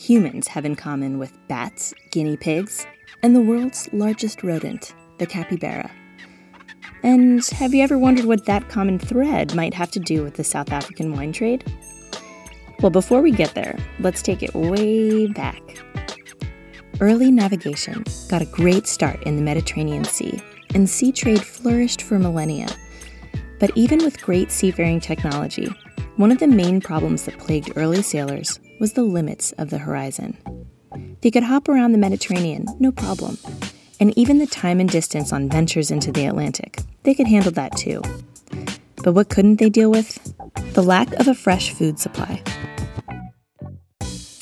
humans have in common with bats, guinea pigs, and the world's largest rodent, the capybara? And have you ever wondered what that common thread might have to do with the South African wine trade? Well, before we get there, let's take it way back. Early navigation got a great start in the Mediterranean Sea, and sea trade flourished for millennia. But even with great seafaring technology, one of the main problems that plagued early sailors was the limits of the horizon. They could hop around the Mediterranean, no problem. And even the time and distance on ventures into the Atlantic, they could handle that too. But what couldn't they deal with? The lack of a fresh food supply.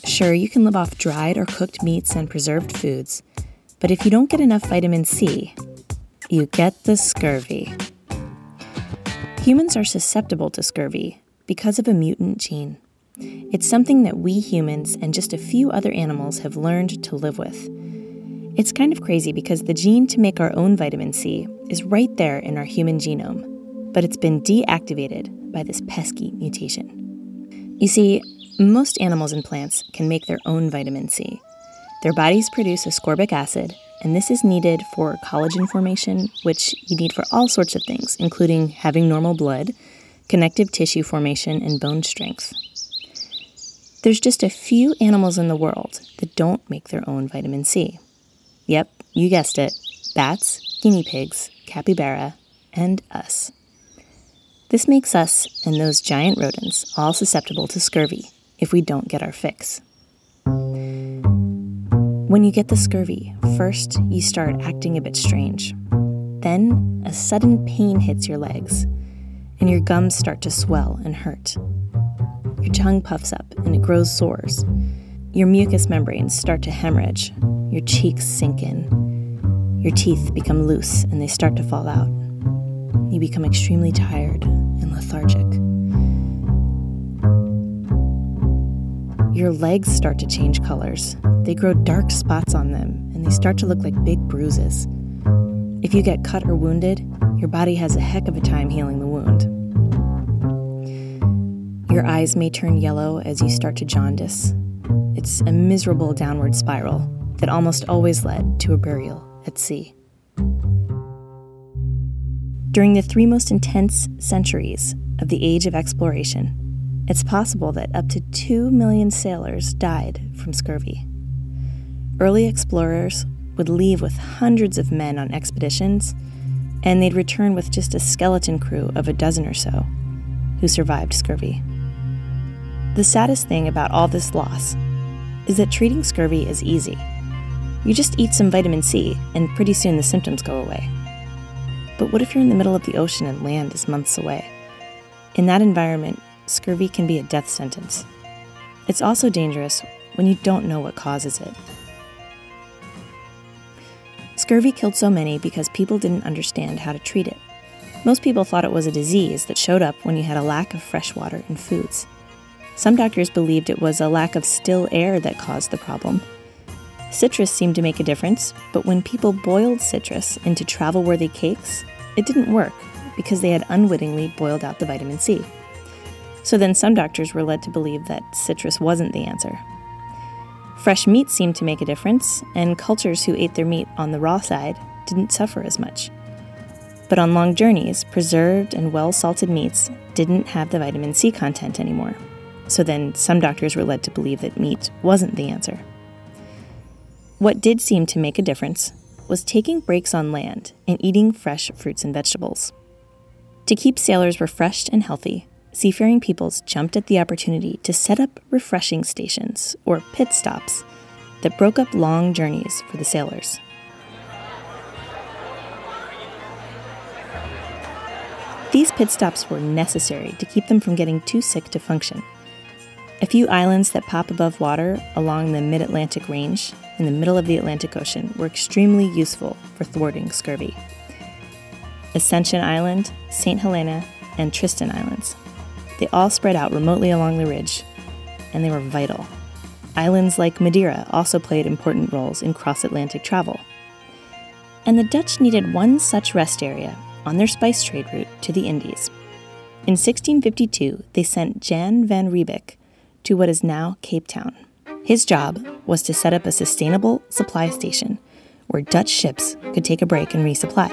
Sure, you can live off dried or cooked meats and preserved foods, but if you don't get enough vitamin C, you get the scurvy. Humans are susceptible to scurvy because of a mutant gene. It's something that we humans and just a few other animals have learned to live with. It's kind of crazy because the gene to make our own vitamin C is right there in our human genome, but it's been deactivated by this pesky mutation. You see, most animals and plants can make their own vitamin C. Their bodies produce ascorbic acid, and this is needed for collagen formation, which you need for all sorts of things, including having normal blood, connective tissue formation, and bone strength. There's just a few animals in the world that don't make their own vitamin C. Yep, you guessed it bats, guinea pigs, capybara, and us. This makes us and those giant rodents all susceptible to scurvy if we don't get our fix. When you get the scurvy, first you start acting a bit strange. Then a sudden pain hits your legs, and your gums start to swell and hurt. Your tongue puffs up and it grows sores. Your mucous membranes start to hemorrhage. Your cheeks sink in. Your teeth become loose and they start to fall out. You become extremely tired and lethargic. Your legs start to change colors. They grow dark spots on them and they start to look like big bruises. If you get cut or wounded, your body has a heck of a time healing the wound. Your eyes may turn yellow as you start to jaundice. It's a miserable downward spiral that almost always led to a burial at sea. During the three most intense centuries of the age of exploration, it's possible that up to 2 million sailors died from scurvy. Early explorers would leave with hundreds of men on expeditions, and they'd return with just a skeleton crew of a dozen or so who survived scurvy. The saddest thing about all this loss is that treating scurvy is easy. You just eat some vitamin C, and pretty soon the symptoms go away. But what if you're in the middle of the ocean and land is months away? In that environment, scurvy can be a death sentence. It's also dangerous when you don't know what causes it. Scurvy killed so many because people didn't understand how to treat it. Most people thought it was a disease that showed up when you had a lack of fresh water and foods. Some doctors believed it was a lack of still air that caused the problem. Citrus seemed to make a difference, but when people boiled citrus into travel worthy cakes, it didn't work because they had unwittingly boiled out the vitamin C. So then some doctors were led to believe that citrus wasn't the answer. Fresh meat seemed to make a difference, and cultures who ate their meat on the raw side didn't suffer as much. But on long journeys, preserved and well salted meats didn't have the vitamin C content anymore. So then some doctors were led to believe that meat wasn't the answer. What did seem to make a difference was taking breaks on land and eating fresh fruits and vegetables. To keep sailors refreshed and healthy, seafaring peoples jumped at the opportunity to set up refreshing stations, or pit stops, that broke up long journeys for the sailors. These pit stops were necessary to keep them from getting too sick to function. A few islands that pop above water along the mid Atlantic range in the middle of the Atlantic Ocean were extremely useful for thwarting scurvy. Ascension Island, St. Helena, and Tristan Islands. They all spread out remotely along the ridge, and they were vital. Islands like Madeira also played important roles in cross Atlantic travel. And the Dutch needed one such rest area on their spice trade route to the Indies. In 1652, they sent Jan van Riebeeck to what is now Cape Town. His job was to set up a sustainable supply station where Dutch ships could take a break and resupply.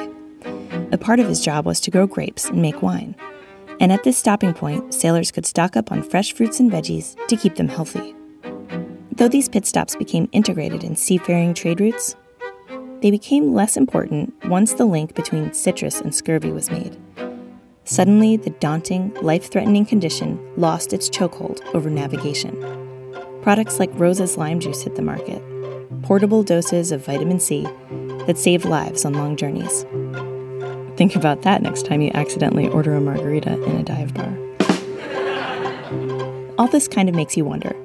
A part of his job was to grow grapes and make wine. And at this stopping point, sailors could stock up on fresh fruits and veggies to keep them healthy. Though these pit stops became integrated in seafaring trade routes, they became less important once the link between citrus and scurvy was made. Suddenly, the daunting, life threatening condition lost its chokehold over navigation. Products like Rose's lime juice hit the market, portable doses of vitamin C that saved lives on long journeys. Think about that next time you accidentally order a margarita in a dive bar. All this kind of makes you wonder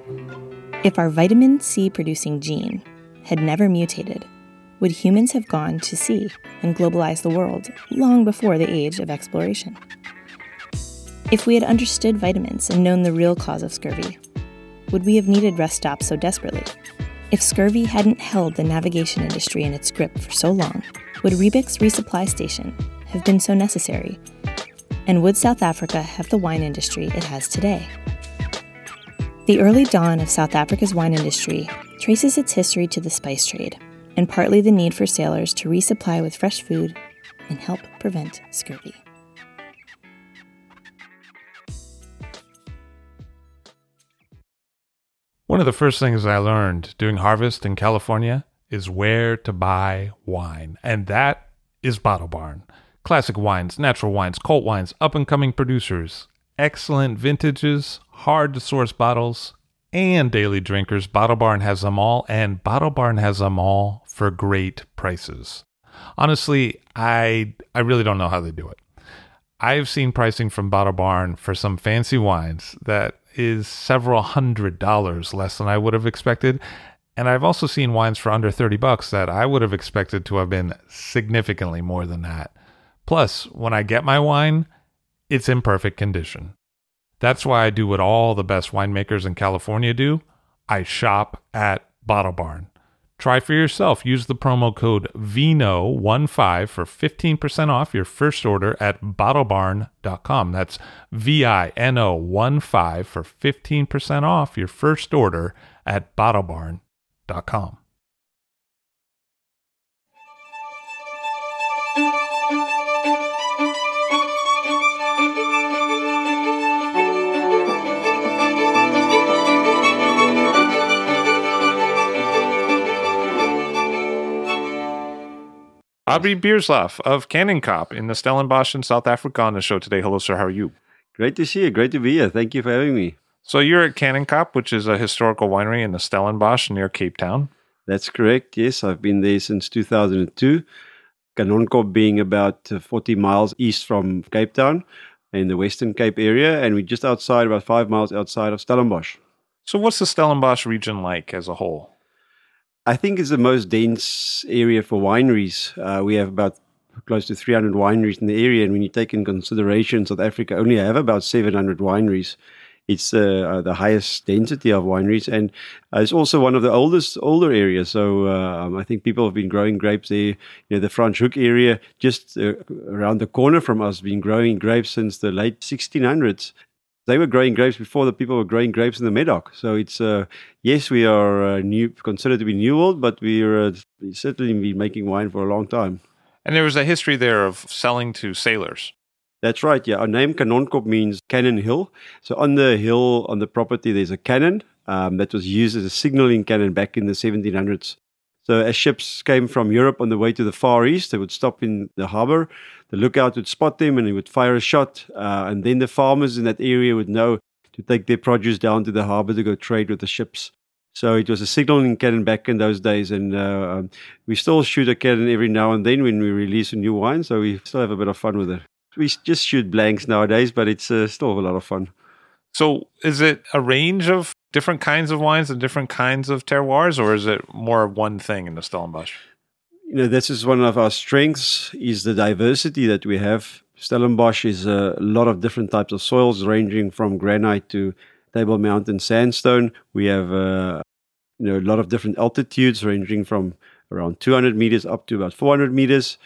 if our vitamin C producing gene had never mutated, would humans have gone to sea and globalized the world long before the age of exploration? If we had understood vitamins and known the real cause of scurvy, would we have needed rest stops so desperately? If scurvy hadn't held the navigation industry in its grip for so long, would Riebeeck's resupply station have been so necessary? And would South Africa have the wine industry it has today? The early dawn of South Africa's wine industry traces its history to the spice trade and partly the need for sailors to resupply with fresh food and help prevent scurvy. One of the first things I learned doing harvest in California is where to buy wine, and that is Bottle Barn. Classic wines, natural wines, cult wines, up and coming producers, excellent vintages, hard to source bottles, and daily drinkers. Bottle Barn has them all, and Bottle Barn has them all for great prices. Honestly, I I really don't know how they do it. I've seen pricing from Bottle Barn for some fancy wines that is several hundred dollars less than I would have expected. And I've also seen wines for under 30 bucks that I would have expected to have been significantly more than that. Plus, when I get my wine, it's in perfect condition. That's why I do what all the best winemakers in California do I shop at Bottle Barn. Try for yourself. Use the promo code VINO15 for 15% off your first order at bottlebarn.com. That's V I N O 1 5 for 15% off your first order at bottlebarn.com. Abrie Beeslaar of Kanonkop in the Stellenbosch in South Africa on the show today. Hello, sir. How are you? Great to see you. Great to be here. Thank you for having me. So you're at Kanonkop, which is a historical winery in the Stellenbosch near Cape Town. That's correct. Yes, I've been there since 2002. Kanonkop being about uh, 40 miles east from Cape Town in the Western Cape area, and we're just outside, about five miles outside of Stellenbosch. So what's the Stellenbosch region like as a whole? I think it's the most dense area for wineries. Uh, we have about close to 300 wineries in the area, and when you take in consideration South Africa only have about 700 wineries, it's uh, the highest density of wineries, and uh, it's also one of the oldest older areas. So um, I think people have been growing grapes there. You know, the Franschhoek area, just uh, around the corner from us, been growing grapes since the late 1600s. They were growing grapes before the people were growing grapes in the Medoc. So it's uh, yes, we are uh, new, considered to be new world, but we're uh, certainly been making wine for a long time. And there was a history there of selling to sailors. That's right. Yeah, our name Kanonkop means cannon hill. So on the hill on the property, there's a cannon um, that was used as a signaling cannon back in the 1700s. So as ships came from Europe on the way to the Far East, they would stop in the harbor. The lookout would spot them and he would fire a shot. Uh, and then the farmers in that area would know to take their produce down to the harbor to go trade with the ships. So it was a signaling cannon back in those days, and uh, um, we still shoot a cannon every now and then when we release a new wine. So we still have a bit of fun with it. We just shoot blanks nowadays, but it's uh, still a lot of fun. So, is it a range of different kinds of wines and different kinds of terroirs, or is it more one thing in the Stellenbosch? You know, this is one of our strengths: is the diversity that we have. Stellenbosch is a lot of different types of soils, ranging from granite to Table Mountain sandstone. We have uh, you know a lot of different altitudes, ranging from around 200 meters up to about 400 meters.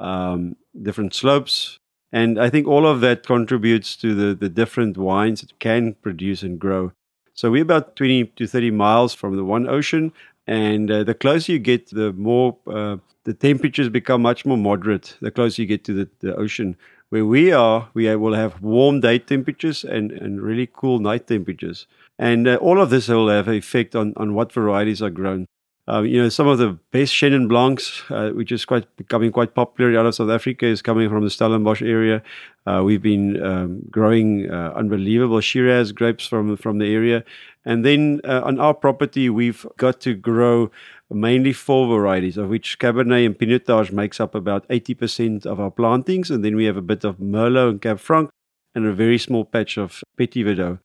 Um, different slopes, and I think all of that contributes to the, the different wines it can produce and grow. So we're about 20 to 30 miles from the one ocean. And uh, the closer you get, the more uh, the temperatures become much more moderate, the closer you get to the, the ocean. Where we are, we will have warm day temperatures and, and really cool night temperatures. And uh, all of this will have an effect on, on what varieties are grown. Um, you know, some of the best Chenin Blancs, uh, which is quite becoming quite popular out of South Africa, is coming from the Stellenbosch area. Uh, we've been um, growing uh, unbelievable Shiraz grapes from from the area, and then uh, on our property, we've got to grow mainly four varieties, of which Cabernet and Pinotage makes up about eighty percent of our plantings, and then we have a bit of Merlot and Cab Franc, and a very small patch of Petit Verdot.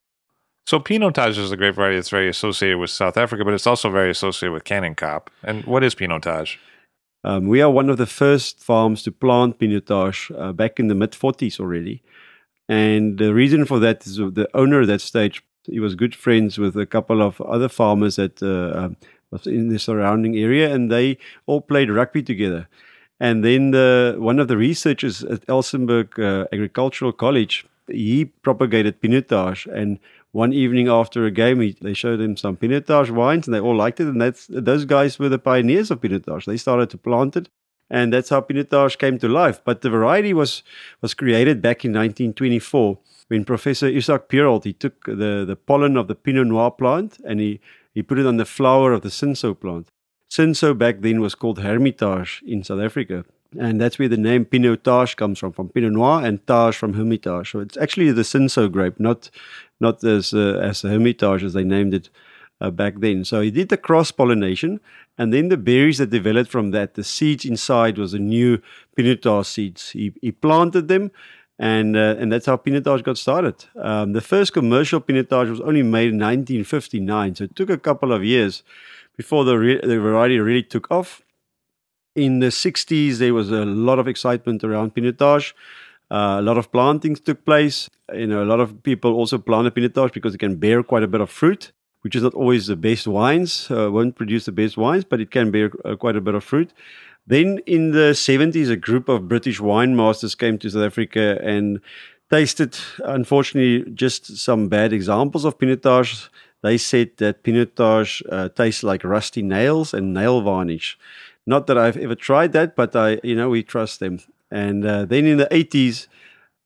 So Pinotage is a great variety that's very associated with South Africa, but it's also very associated with Kanonkop. And what is Pinotage? Um, we are one of the first farms to plant Pinotage uh, back in the mid 40s already. And the reason for that is the owner at that stage, he was good friends with a couple of other farmers that uh, um, was in the surrounding area, and they all played rugby together. And then the, one of the researchers at Elsenburg uh, Agricultural College, he propagated Pinotage, and one evening after a game, he, they showed him some Pinotage wines, and they all liked it. And that's those guys were the pioneers of Pinotage. They started to plant it, and that's how Pinotage came to life. But the variety was was created back in 1924 when Professor Isaac Perold he took the the pollen of the Pinot Noir plant and he he put it on the flower of the Cinsault plant. Cinsault back then was called Hermitage in South Africa. And that's where the name Pinotage comes from, from Pinot Noir and Tage from Hermitage. So it's actually the Cinsault grape, not not as uh, as Hermitage as they named it uh, back then. So he did the cross pollination, and then the berries that developed from that, the seeds inside was the new Pinotage seeds. He, he planted them, and uh, and that's how Pinotage got started. Um, the first commercial Pinotage was only made in 1959, so it took a couple of years before the re- the variety really took off. In the 60s, there was a lot of excitement around Pinotage. Uh, a lot of plantings took place. You know, a lot of people also planted Pinotage because it can bear quite a bit of fruit, which is not always the best wines. Uh, won't produce the best wines, but it can bear uh, quite a bit of fruit. Then in the 70s, a group of British wine masters came to South Africa and tasted, unfortunately, just some bad examples of Pinotage. They said that Pinotage uh, tastes like rusty nails and nail varnish. Not that I've ever tried that, but I, you know, we trust them. And uh, then in the 80s,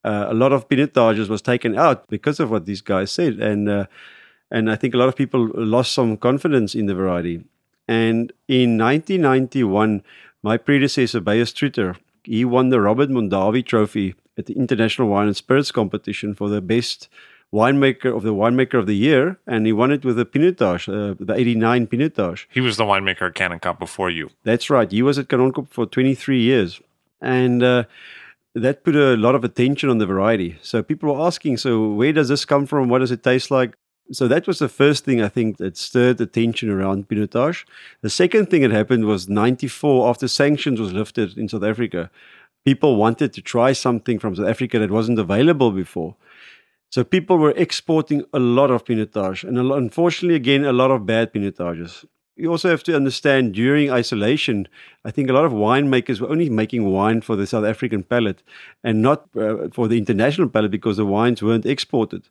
uh, a lot of Pinotages was taken out because of what these guys said. And, uh, and I think a lot of people lost some confidence in the variety. And in 1991, my predecessor, Beyers Truter, he won the Robert Mondavi Trophy at the International Wine and Spirits Competition for the best winemaker of the winemaker of the year, and he won it with a Pinotage, uh, the 89 Pinotage. He was the winemaker at Kanonkop before you. That's right. He was at Kanonkop for 23 years. And uh, that put a lot of attention on the variety. So people were asking, so where does this come from? What does it taste like? So that was the first thing I think that stirred attention around Pinotage. The second thing that happened was 94, after sanctions was lifted in South Africa, people wanted to try something from South Africa that wasn't available before. So people were exporting a lot of pinotage, and lot, unfortunately, again, a lot of bad pinotages. You also have to understand during isolation, I think a lot of winemakers were only making wine for the South African palate and not uh, for the international palate because the wines weren't exported.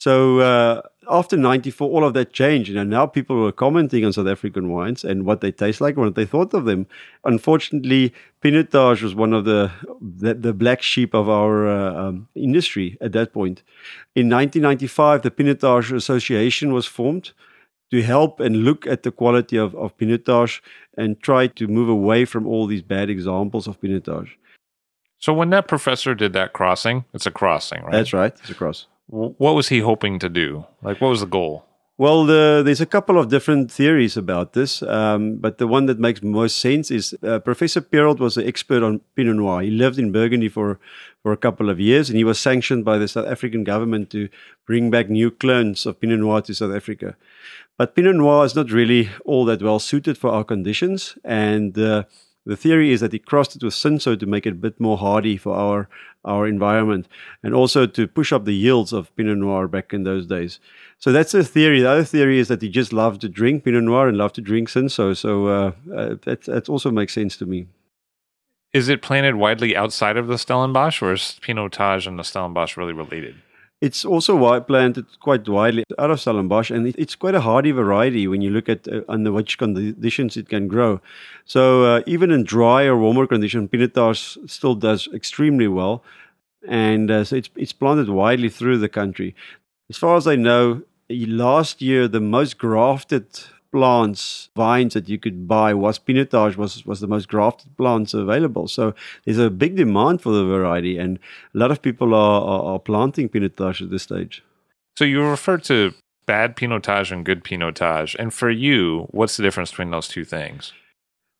So uh, after 94, all of that changed. And now people were commenting on South African wines and what they taste like, what they thought of them. Unfortunately, Pinotage was one of the, the, the black sheep of our uh, um, industry at that point. In 1995, the Pinotage Association was formed to help and look at the quality of, of Pinotage and try to move away from all these bad examples of Pinotage. So when that professor did that crossing, it's a crossing, right? That's right. It's a cross what was he hoping to do? Like, what was the goal? Well, the, there's a couple of different theories about this, um, but the one that makes most sense is uh, Professor Perold was an expert on Pinot Noir. He lived in Burgundy for, for a couple of years, and he was sanctioned by the South African government to bring back new clones of Pinot Noir to South Africa. But Pinot Noir is not really all that well suited for our conditions, and uh, the theory is that he crossed it with Cinsault to make it a bit more hardy for our our environment and also to push up the yields of Pinot Noir back in those days. So that's the theory. The other theory is that he just loved to drink Pinot Noir and loved to drink Cinsault. So uh, uh, that, that also makes sense to me. Is it planted widely outside of the Stellenbosch or is Pinotage and the Stellenbosch really related? It's also planted quite widely out of Stellenbosch, and it's quite a hardy variety when you look at uh, under which conditions it can grow. So uh, even in dry or warmer conditions, Pinotage still does extremely well, and uh, so it's it's planted widely through the country. As far as I know, last year the most grafted plants, vines that you could buy was Pinotage was was the most grafted plants available. So there's a big demand for the variety, and a lot of people are are, are planting Pinotage at this stage. So you refer to bad Pinotage and good Pinotage, and for you, what's the difference between those two things?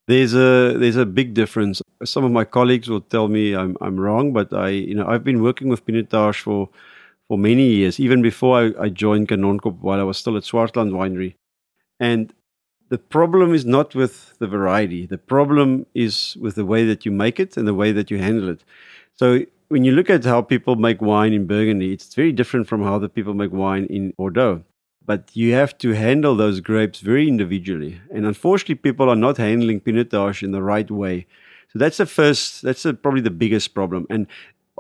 There's a there's a big difference. Some of my colleagues will tell me I'm I'm wrong, but I you know I've been working with Pinotage for for many years, even before I, I joined Kanonkop while I was still at Swartland Winery. And the problem is not with the variety. The problem is with the way that you make it and the way that you handle it. So when you look at how people make wine in Burgundy, it's very different from how the people make wine in Bordeaux. But you have to handle those grapes very individually. And unfortunately, people are not handling Pinotage in the right way. So that's the first, that's the, probably the biggest problem. And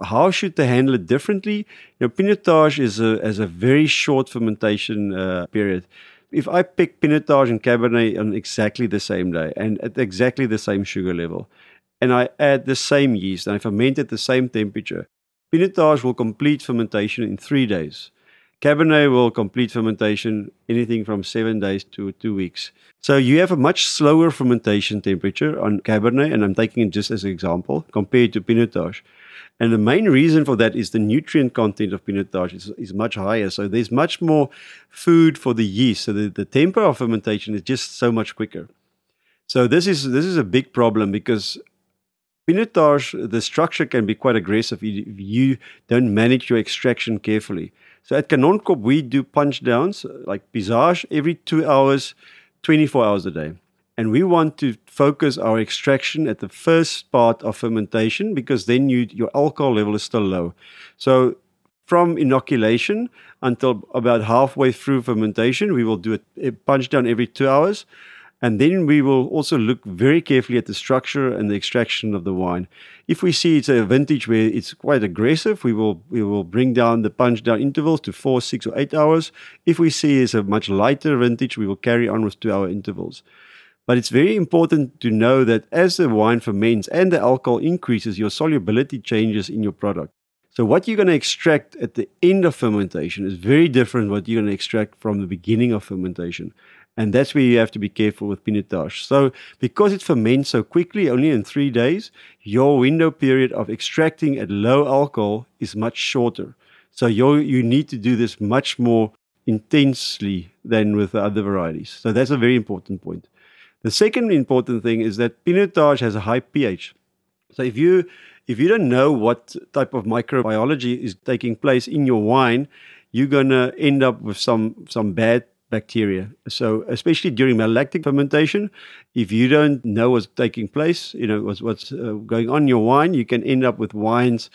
how should they handle it differently? You know, Pinotage is a, has a very short fermentation uh, period if I pick Pinotage and Cabernet on exactly the same day and at exactly the same sugar level, and I add the same yeast and I ferment at the same temperature, Pinotage will complete fermentation in three days. Cabernet will complete fermentation anything from seven days to two weeks. So you have a much slower fermentation temperature on Cabernet, and I'm taking it just as an example, compared to Pinotage. And the main reason for that is the nutrient content of Pinotage is, is much higher. So there's much more food for the yeast. So the, the tempo of fermentation is just so much quicker. So this is this is a big problem because Pinotage, the structure can be quite aggressive if you don't manage your extraction carefully. So at Kanonkop, we do punch downs like pigeage every two hours, 24 hours a day. And we want to focus our extraction at the first part of fermentation because then you, your alcohol level is still low. So from inoculation until about halfway through fermentation, we will do a, punch down every two hours. And then we will also look very carefully at the structure and the extraction of the wine. If we see it's a vintage where it's quite aggressive, we will we will bring down the punch down intervals to four, six, or eight hours. If we see it's a much lighter vintage, we will carry on with two hour intervals. But it's very important to know that as the wine ferments and the alcohol increases, your solubility changes in your product. So what you're going to extract at the end of fermentation is very different what you're going to extract from the beginning of fermentation. And that's where you have to be careful with pinotage. So because it ferments so quickly, only in three days, your window period of extracting at low alcohol is much shorter. So you you need to do this much more intensely than with the other varieties. So that's a very important point. The second important thing is that Pinotage has a high pH. So if you if you don't know what type of microbiology is taking place in your wine, you're gonna end up with some some bad bacteria. So especially during malolactic fermentation, if you don't know what's taking place, you know what's what's uh, going on in your wine, you can end up with wines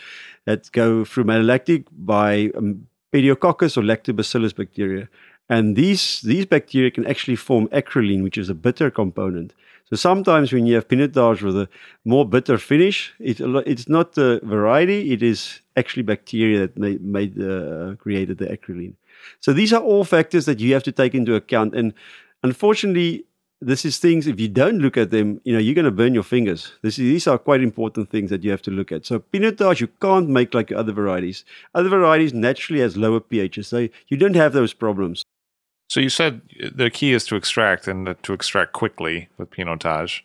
that go through malolactic by um, Pediococcus or Lactobacillus bacteria. And these, these bacteria can actually form acrolein, which is a bitter component. So sometimes when you have pinotage with a more bitter finish, it, it's not the variety, it is actually bacteria that made, made uh, created the acrolein. So these are all factors that you have to take into account. And unfortunately, this is things if you don't look at them you know you're going to burn your fingers this, these are quite important things that you have to look at so pinotage you can't make like other varieties other varieties naturally has lower pHs so you don't have those problems so you said the key is to extract and to extract quickly with pinotage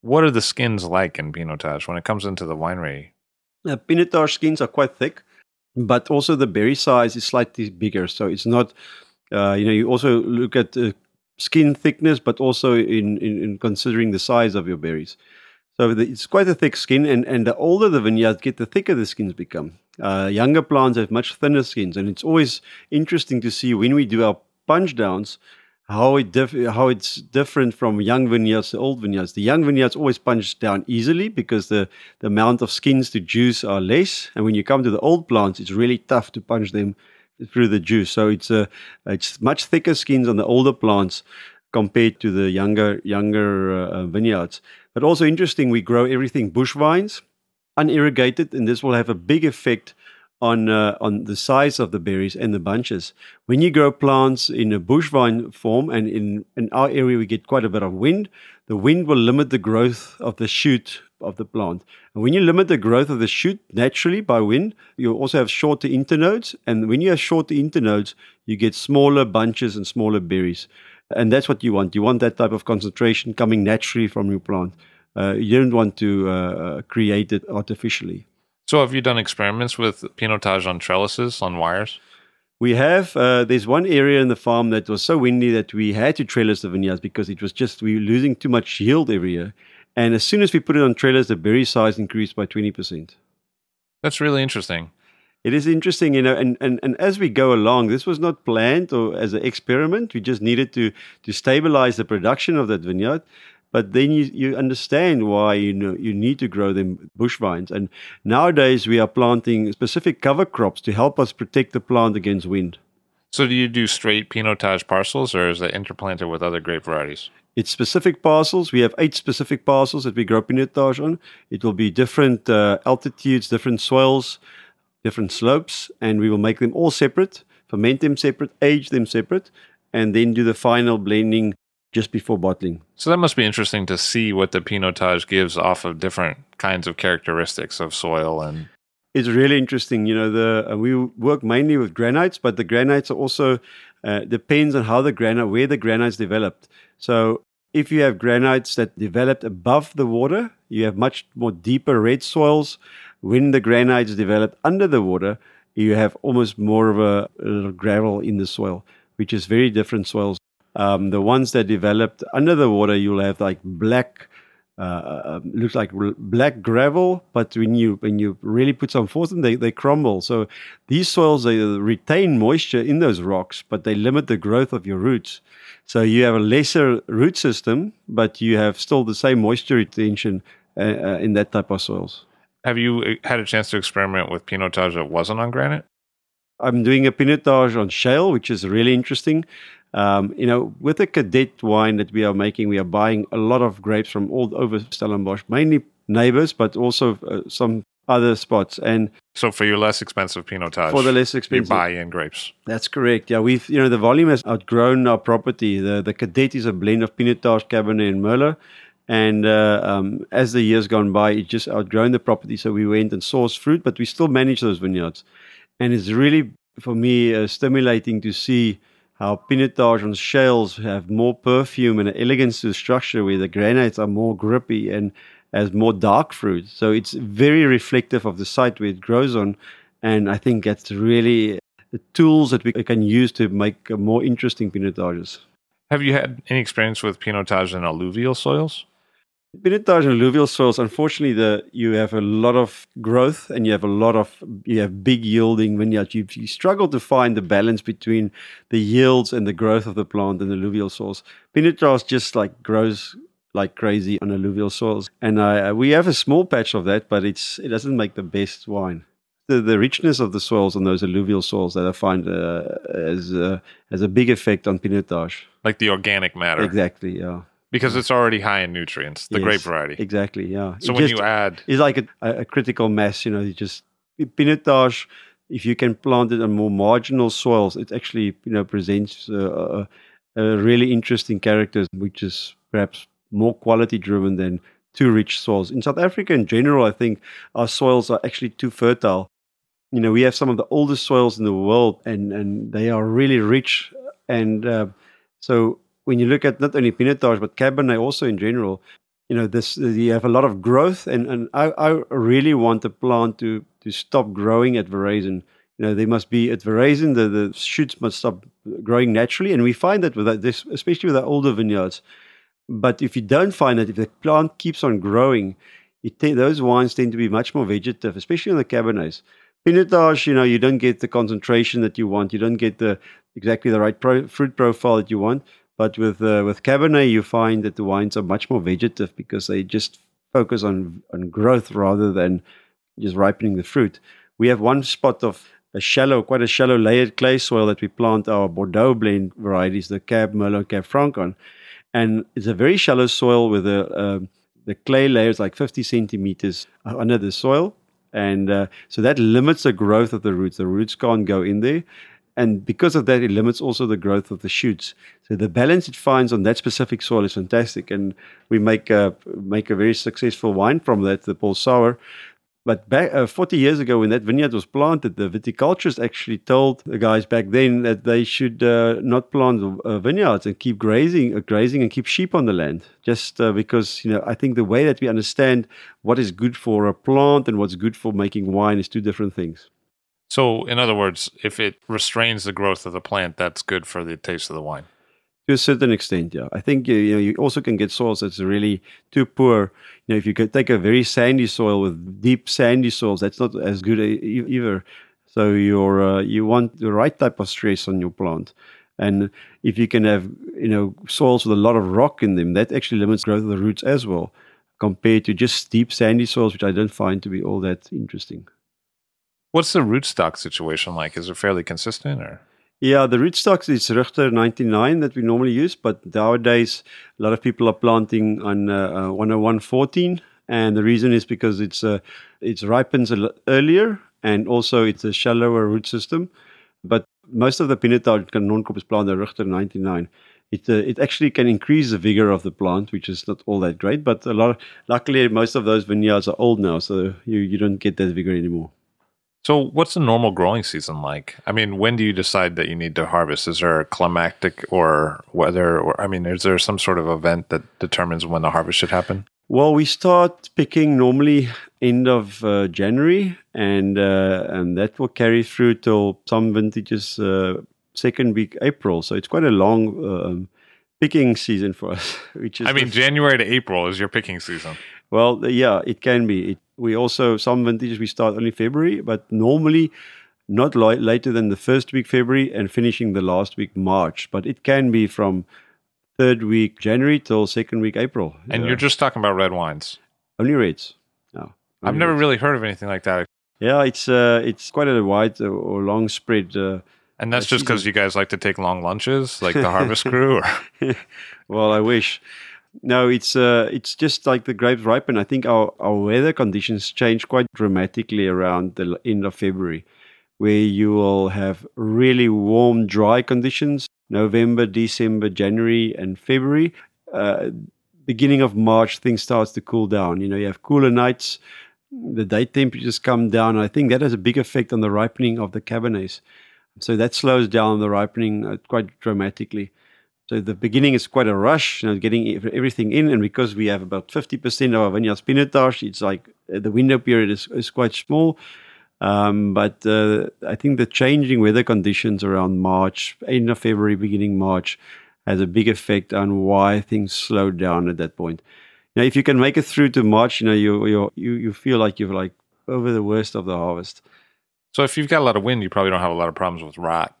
what are the skins like in pinotage when it comes into the winery uh, pinotage skins are quite thick but also the berry size is slightly bigger so it's not uh, you know you also look at uh, skin thickness, but also in, in, in considering the size of your berries. So the, it's quite a thick skin, and, and the older the vineyards get, the thicker the skins become. Uh, younger plants have much thinner skins, and it's always interesting to see when we do our punch downs how it how it's different from young vineyards to old vineyards. The young vineyards always punch down easily because the, the amount of skins to juice are less, and when you come to the old plants, it's really tough to punch them through the juice. So it's a it's much thicker skins on the older plants compared to the younger younger uh, vineyards. But also interesting, we grow everything bush vines, unirrigated, and this will have a big effect on uh, on the size of the berries and the bunches. When you grow plants in a bush vine form, and in in our area we get quite a bit of wind, the wind will limit the growth of the shoot of the plant. And when you limit the growth of the shoot naturally by wind, you also have shorter internodes. And when you have shorter internodes, you get smaller bunches and smaller berries. And that's what you want. You want that type of concentration coming naturally from your plant. Uh, you don't want to uh, uh create it artificially. So, have you done experiments with pinotage on trellises, on wires? We have. Uh, there's one area in the farm that was so windy that we had to trellis the vineyards because it was just we were losing too much yield every year. And as soon as we put it on trailers, the berry size increased by twenty percent. That's really interesting. It is interesting, you know, and, and, and as we go along, this was not planned or as an experiment. We just needed to to stabilize the production of that vineyard. But then you, you understand why you know you need to grow them bush vines. And nowadays we are planting specific cover crops to help us protect the plant against wind. So do you do straight Pinotage parcels or is it interplanted with other grape varieties? It's specific parcels. We have eight specific parcels that we grow Pinotage on. It will be different uh, altitudes, different soils, different slopes, and we will make them all separate, ferment them separate, age them separate, and then do the final blending just before bottling. So that must be interesting to see what the Pinotage gives off of different kinds of characteristics of soil and. It's really interesting. You know, the uh, we work mainly with granites, but the granites are also uh, depends on how the granite, where the granites developed. So if you have granites that developed above the water, you have much more deeper red soils. When the granites developed under the water, you have almost more of a, a gravel in the soil, which is very different soils. Um, the ones that developed under the water, you'll have like black, uh, uh um, looks like black gravel. But when you when you really put some force in, they they crumble. So these soils they retain moisture in those rocks, but they limit the growth of your roots. So you have a lesser root system, but you have still the same moisture retention uh, uh, in that type of soils. Have you uh, had a chance to experiment with pinotage that wasn't on granite? I'm doing a pinotage on shale, which is really interesting. Um, you know, with the Kadette wine that we are making, we are buying a lot of grapes from all over Stellenbosch, mainly neighbors, but also uh, some other spots. And so, for your less expensive Pinotage, for the less expensive, you buy in grapes. That's correct. Yeah, we've you know the volume has outgrown our property. The the Kadette is a blend of Pinotage, Cabernet, and Merlot. And uh, um, as the years gone by, it just outgrown the property. So we went and sourced fruit, but we still manage those vineyards. And it's really, for me, uh, stimulating to see how Pinotage on shales have more perfume and elegance to the structure, where the granites are more grippy and has more dark fruit. So it's very reflective of the site where it grows on. And I think that's really the tools that we can use to make more interesting pinotages. Have you had any experience with pinotage in alluvial soils? Pinotage in alluvial soils, unfortunately, the you have a lot of growth and you have a lot of you have big yielding vineyards. You, you struggle to find the balance between the yields and the growth of the plant in alluvial soils. Pinotage just like grows like crazy on alluvial soils, and uh, we have a small patch of that, but it's it doesn't make the best wine. the, the richness of the soils on those alluvial soils that I find uh, has uh, has a big effect on pinotage. Like the organic matter. Exactly. Yeah. Because it's already high in nutrients, the Yes, grape variety. Exactly. Yeah. So It when just- you add, it's like a, a critical mass. You know, you just pinotage. If you can plant it on more marginal soils, it actually you know presents uh, a, a really interesting character, which is perhaps more quality driven than too rich soils. In South Africa, in general, I think our soils are actually too fertile. You know, we have some of the oldest soils in the world, and and they are really rich. And uh, so when you look at not only pinotage but cabernet also in general, you know this you have a lot of growth and and I, I really want the plant to to stop growing at veraison you know they must be at veraison the, the shoots must stop growing naturally and we find that with that this especially with the older vineyards. But if you don't find that, if the plant keeps on growing te- those wines tend to be much more vegetative especially on the cabernets. Pinotage you know you don't get the concentration that you want. You don't get the exactly the right pro- fruit profile that you want but with uh, with Cabernet, you find that the wines are much more vegetative because they just focus on on growth rather than just ripening the fruit. We have one spot of a shallow, quite a shallow layered clay soil that we plant our Bordeaux blend varieties, the Cab Merlot, Cab Franc on, and it's a very shallow soil with a um the clay layer is like 50 centimeters under the soil, and uh, so that limits the growth of the roots. The roots can't go in there and because of that, it limits also the growth of the shoots. So the balance it finds on that specific soil is fantastic, and we make a make a very successful wine from that, the Paul Sauer. But back uh, 40 years ago, when that vineyard was planted, the viticulturists actually told the guys back then that they should uh, not plant uh, vineyards and keep grazing, uh, grazing and keep sheep on the land. Just uh, because you know, I think the way that we understand what is good for a plant and what's good for making wine is two different things. So in other words, if it restrains the growth of the plant, that's good for the taste of the wine. to a certain extent yeah. I think you know you also can get soils that's really too poor. You know if you could take a very sandy soil with deep sandy soils that's not as good either. So you're uh, you want the right type of stress on your plant. And if you can have you know soils with a lot of rock in them that actually limits growth of the roots as well compared to just deep sandy soils which i don't find to be all that interesting What's the rootstock situation like? Is it fairly consistent or? Yeah, the rootstocks is Richter 99 that we normally use, but nowadays a lot of people are planting on uh, uh, 10114, and the reason is because it's uh, it ripens earlier and also it's a shallower root system. But most of the pinotage non is planted Richter 99. It, uh, it actually can increase the vigor of the plant, which is not all that great. But a lot, of, luckily, most of those vineyards are old now, so you, you don't get that vigor anymore. So, what's the normal growing season like? I mean, when do you decide that you need to harvest? Is there a climactic or weather, or I mean, is there some sort of event that determines when the harvest should happen? Well, we start picking normally end of uh, January, and uh, and that will carry through till some vintages uh, second week April. So it's quite a long um, picking season for us. Which is I mean, January to April is your picking season. Well, yeah, it can be. It, we also some vintages we start only February, but normally not li- later than the first week February and finishing the last week March. But it can be from third week January till second week April. And Yeah. you're just talking about red wines. only reds. No, I've never reds. really heard of anything like that. Yeah, it's uh, it's quite a wide uh, or long spread. Uh, And that's Uh, just because you guys like to take long lunches, like the harvest crew. Or well, I wish. No, it's uh, it's just like the grapes ripen. I think our, our weather conditions change quite dramatically around the end of February, where you will have really warm, dry conditions. November, December, January, and February. Uh, beginning of March, things starts to cool down. You know, you have cooler nights. The day temperatures come down. I think that has a big effect on the ripening of the cabernets. So that slows down the ripening uh, quite dramatically. So the beginning is quite a rush, you know, getting everything in, and because we have about fifty percent of our vineyards pinotage, it's like uh, the window period is, is quite small. Um, but uh, I think the changing weather conditions around March, end of February, beginning March, has a big effect on why things slow down at that point. Now, if you can make it through to March, you know, you you you, you feel like you're like over the worst of the harvest. so, if you've got a lot of wind, you probably don't have a lot of problems with rot.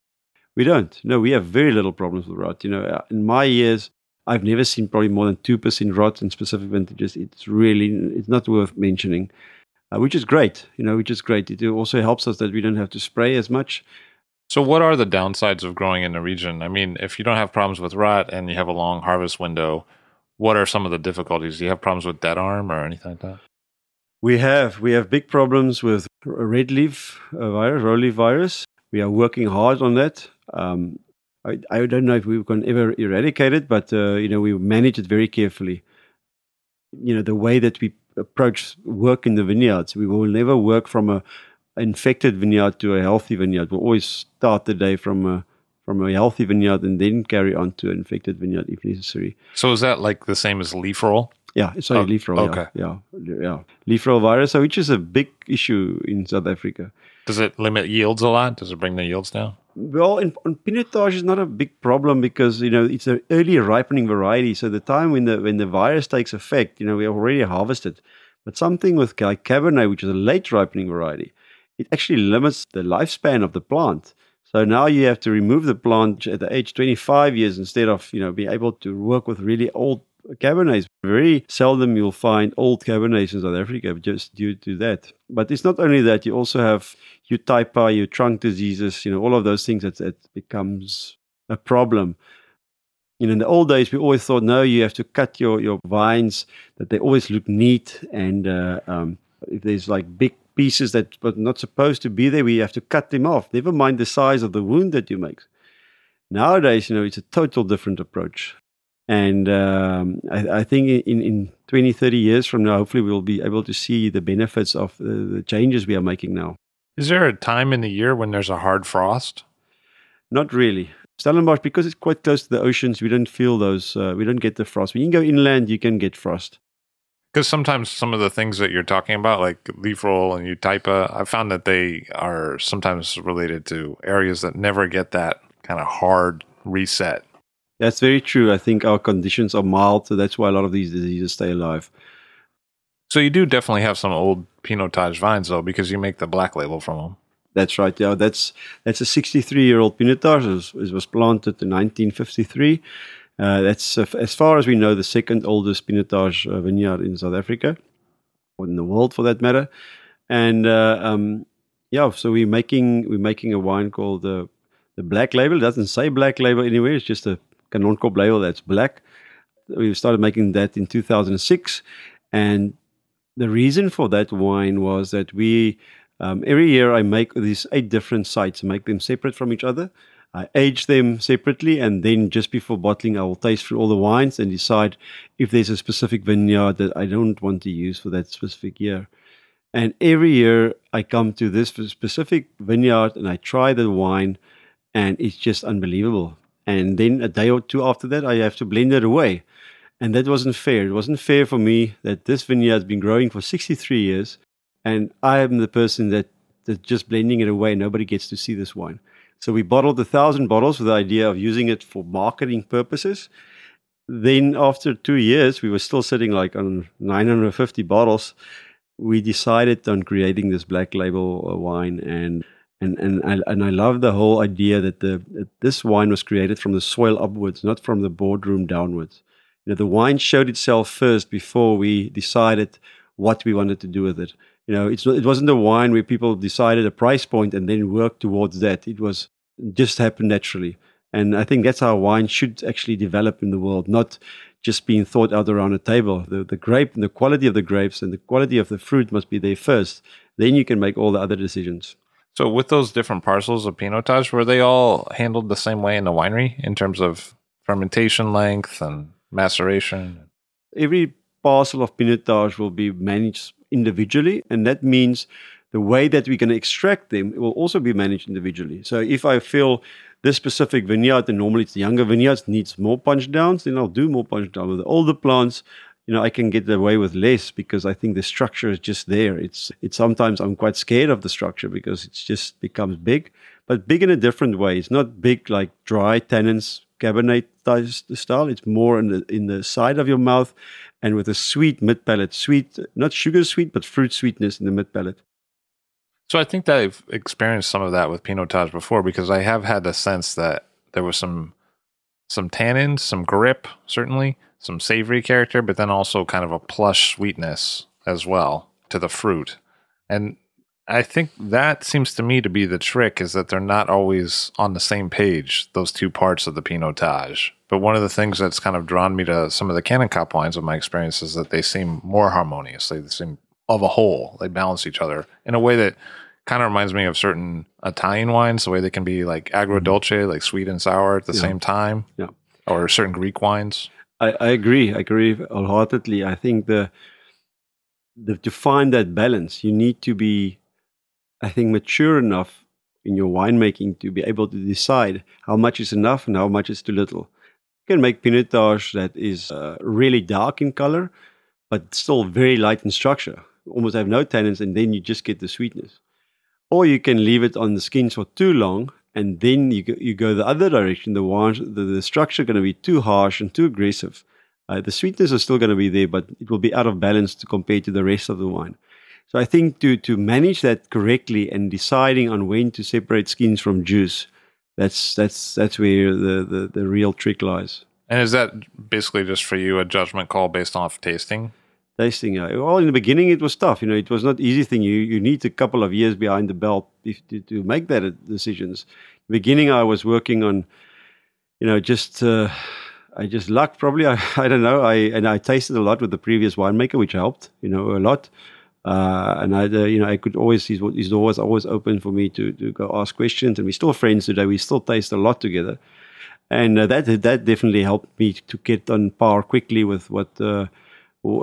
We don't. No, we have very little problems with rot. You know, uh, in my years, I've never seen probably more than two percent rot in specific vintages. It's really, it's not worth mentioning. uh, which is great. You know, which is great. It also helps us that we don't have to spray as much. So, what are the downsides of growing in the region? I mean, if you don't have problems with rot and you have a long harvest window, what are some of the difficulties? Do you have problems with dead arm or anything like that? We have we have big problems with red leaf uh, virus, roll leaf virus. We are working hard on that. Um, I, I, don't know if we can ever eradicate it, but uh, you know we manage it very carefully. You know the way that we approach work in the vineyards, we will never work from a infected vineyard to a healthy vineyard. We'll always start the day from a from a healthy vineyard and then carry on to an infected vineyard if necessary. So is that like the same as leaf roll? Yeah, it's oh, leaf roll. Okay. Yeah, yeah, yeah. Leaf roll virus, which is a big issue in South Africa. Does it limit yields a lot? Does it bring the yields down? Well, in, on pinotage is not a big problem because you know it's an early ripening variety. So the time when the when the virus takes effect, you know, we already harvested. But something with like Cabernet, which is a late ripening variety, it actually limits the lifespan of the plant. So now you have to remove the plant at the age 25 years instead of, you know, be able to work with really old Cabernets. Very seldom you'll find old Cabernets in South Africa just due to that. But it's not only that, you also have your eutypa, your trunk diseases, you know, all of those things that, that becomes a problem. You know, in the old days, we always thought, no, you have to cut your, your vines, that they always look neat. And uh, um, if there's like big pieces that were not supposed to be there, we have to cut them off. Never mind the size of the wound that you make. Nowadays, you know, it's a total different approach. And um, I, I, think in, in 20, 30 years from now, hopefully we'll be able to see the benefits of the, the changes we are making now. Is there a time in the year when there's a hard frost? Not really. Stellenbosch, because it's quite close to the oceans, we don't feel those, uh, we don't get the frost. When you go inland, you can get frost. Because sometimes some of the things that you're talking about, like leaf roll and eutypa, I found that they are sometimes related to areas that never get that kind of hard reset. That's very true. I think our conditions are mild, so that's why a lot of these diseases stay alive. So you do definitely have some old Pinotage vines, though, because you make the black label from them. That's right. Yeah, that's that's a 63 year old Pinotage. It was, planted in 1953. Uh, that's uh, as far as we know the second oldest Pinotage uh, vineyard in South Africa, or in the world for that matter. And uh, um, yeah, so we're making we're making a wine called the the Black Label. It doesn't say Black Label anywhere. It's just a Kanonkop label that's black. We started making that in 2006, and the reason for that wine was that we um, every year I make these eight different sites, make them separate from each other. I age them separately, and then just before bottling, I will taste through all the wines and decide if there's a specific vineyard that I don't want to use for that specific year. And every year I come to this specific vineyard and I try the wine, and it's just unbelievable and then a day or two after that, I have to blend it away. And that wasn't fair. It wasn't fair for me that this vineyard has been growing for 63 years, and I am the person that that's just blending it away. Nobody gets to see this wine. So we bottled a thousand bottles with the idea of using it for marketing purposes. Then after two years, we were still sitting like on 950 bottles. We decided on creating this black label uh, wine and and and I, and I love the whole idea that the that this wine was created from the soil upwards, not from the boardroom downwards. You know, the wine showed itself first before we decided what we wanted to do with it. You know, it's it wasn't a wine where people decided a price point and then worked towards that. It was just happened naturally, and I think that's how wine should actually develop in the world, not just being thought out around a table. The the grape and the quality of the grapes and the quality of the fruit must be there first. Then you can make all the other decisions. So, with those different parcels of Pinotage, were they all handled the same way in the winery in terms of fermentation length and maceration? Every parcel of Pinotage will be managed individually, and that means the way that we're going to extract them will also be managed individually. So, if I feel this specific vineyard, and normally it's the younger vineyards, needs more punch downs, then I'll do more punch down. With the older plants, you know, I can get away with less because I think the structure is just there. It's it's sometimes I'm quite scared of the structure because it just becomes big, but big in a different way. It's not big like dry tannins cabernet style. It's more in the in the side of your mouth, and with a sweet mid palate, sweet not sugar sweet, but fruit sweetness in the mid palate. So I think that I've experienced some of that with Pinotage before because I have had the sense that there was some some tannins, some grip, certainly some savory character, but then also kind of a plush sweetness as well to the fruit. And I think that seems to me to be the trick is that they're not always on the same page, those two parts of the Pinotage. But one of the things that's kind of drawn me to some of the Kanonkop wines of my experience is that they seem more harmonious. They seem of a whole. They balance each other in a way that kind of reminds me of certain Italian wines, the way they can be like agrodolce, like sweet and sour at the Yeah. same time. Yeah. Or certain Greek wines. I, I agree. I agree wholeheartedly. I think the, the to find that balance, you need to be, I think, mature enough in your winemaking to be able to decide how much is enough and how much is too little. You can make Pinotage that is uh, really dark in color, but still very light in structure. Almost have no tannins, and then you just get the sweetness. Or you can leave it on the skins for too long, and then you go, you go the other direction. The wine, the, the structure going to be too harsh and too aggressive. Uh, the sweetness is still going to be there, but it will be out of balance to compare to the rest of the wine. So I think to to manage that correctly and deciding on when to separate skins from juice, that's that's that's where the the, the real trick lies. And is that basically just for you a judgment call based off tasting? Tasting. Uh, well, in the beginning, it was tough. You know, it was not easy thing. You you need a couple of years behind the belt if, to, to make that uh, decisions. Beginning, I was working on, you know, just uh, I just luck probably. I, I don't know. I and I tasted a lot with the previous winemaker, which helped. You know, a lot. Uh, and I, uh, you know, I could always his, his door was always open for me to to go ask questions, and we're still friends today. We still taste a lot together, and uh, that that definitely helped me to get on par quickly with what uh,